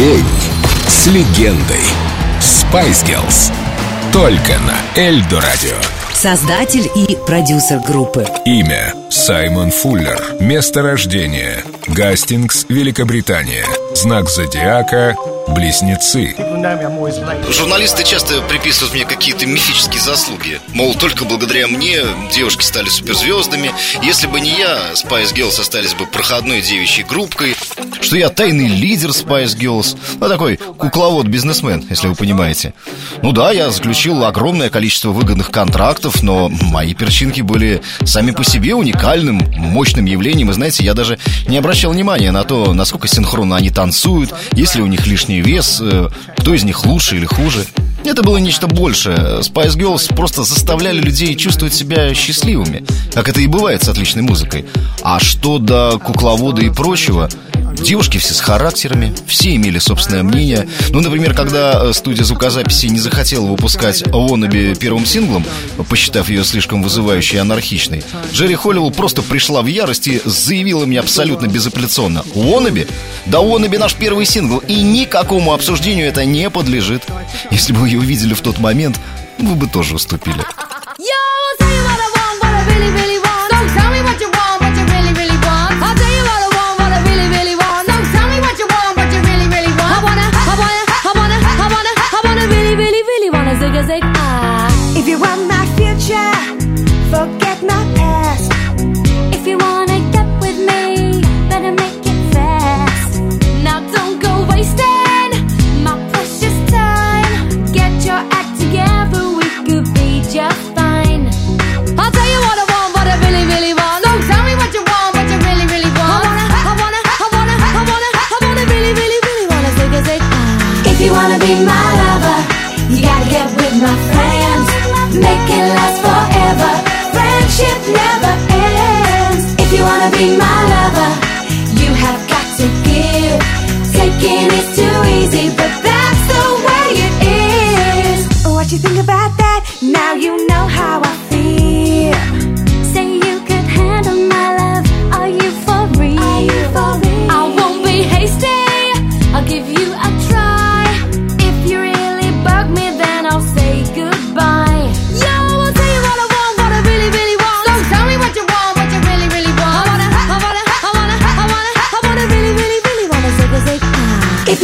День с легендой. Spice Girls. Только на Эльдо Радио. Создатель и продюсер группы. Имя Саймон Фуллер. Место рождения Гастингс, Великобритания. Знак зодиака Близнецы. Журналисты часто приписывают мне какие-то мифические заслуги. Мол, только благодаря мне девушки стали суперзвездами. Если бы не я, Spice Girls остались бы проходной девичьей группкой. Что я тайный лидер Spice Girls. Ну, такой кукловод-бизнесмен, если вы понимаете. Ну да, я заключил огромное количество выгодных контрактов, но мои перчинки были сами по себе уникальным, мощным явлением. И знаете, я даже не обращал внимания на то, насколько синхронно они танцуют, есть ли у них лишний вес, э, кто из них лучше или хуже. Это было нечто большее. Spice Girls просто заставляли людей чувствовать себя счастливыми, как это и бывает с отличной музыкой. А что до кукловода и прочего, Девушки все с характерами, все имели собственное мнение. Ну, например, когда э, студия звукозаписи не захотела выпускать «Wannabe» первым синглом, посчитав ее слишком вызывающей и анархичной, Джерри Холливелл просто пришла в ярость и заявила мне абсолютно безапелляционно «Wannabe? Да «Wannabe» наш первый сингл, и никакому обсуждению это не подлежит. Если бы вы ее увидели в тот момент, вы бы тоже уступили. be be my lover, you have got to give. Taking is too easy, but that's the way it is. What you think about that? Now you know how I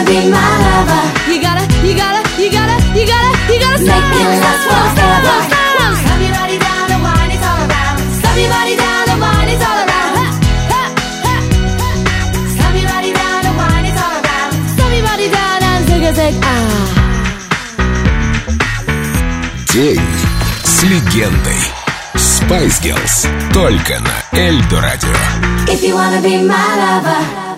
wanna be my lover, you gotta, you gotta, you gotta, you gotta, you gotta make it last forever. День с легендой. Spice Girls. Только на Эльдо Радио. If you wanna be my lover.